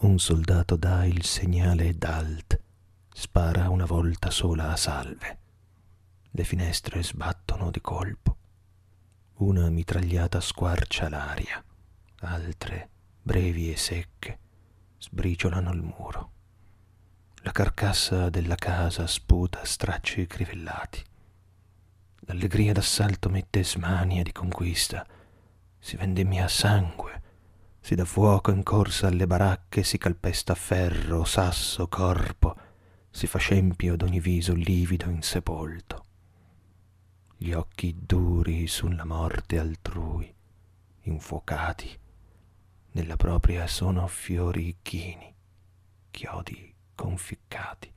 Un soldato dà il segnale d'alt, spara una volta sola a salve. Le finestre sbattono di colpo. Una mitragliata squarcia l'aria, altre, brevi e secche, sbriciolano il muro. La carcassa della casa sputa stracci crivellati. L'allegria d'assalto mette smania di conquista. Si vendemmia sangue, si dà fuoco in corsa alle baracche, si calpesta ferro, sasso, corpo, si fa scempio d'ogni viso livido insepolto. Gli occhi duri sulla morte altrui, infuocati, nella propria sono fiori chini, chiodi conficcati.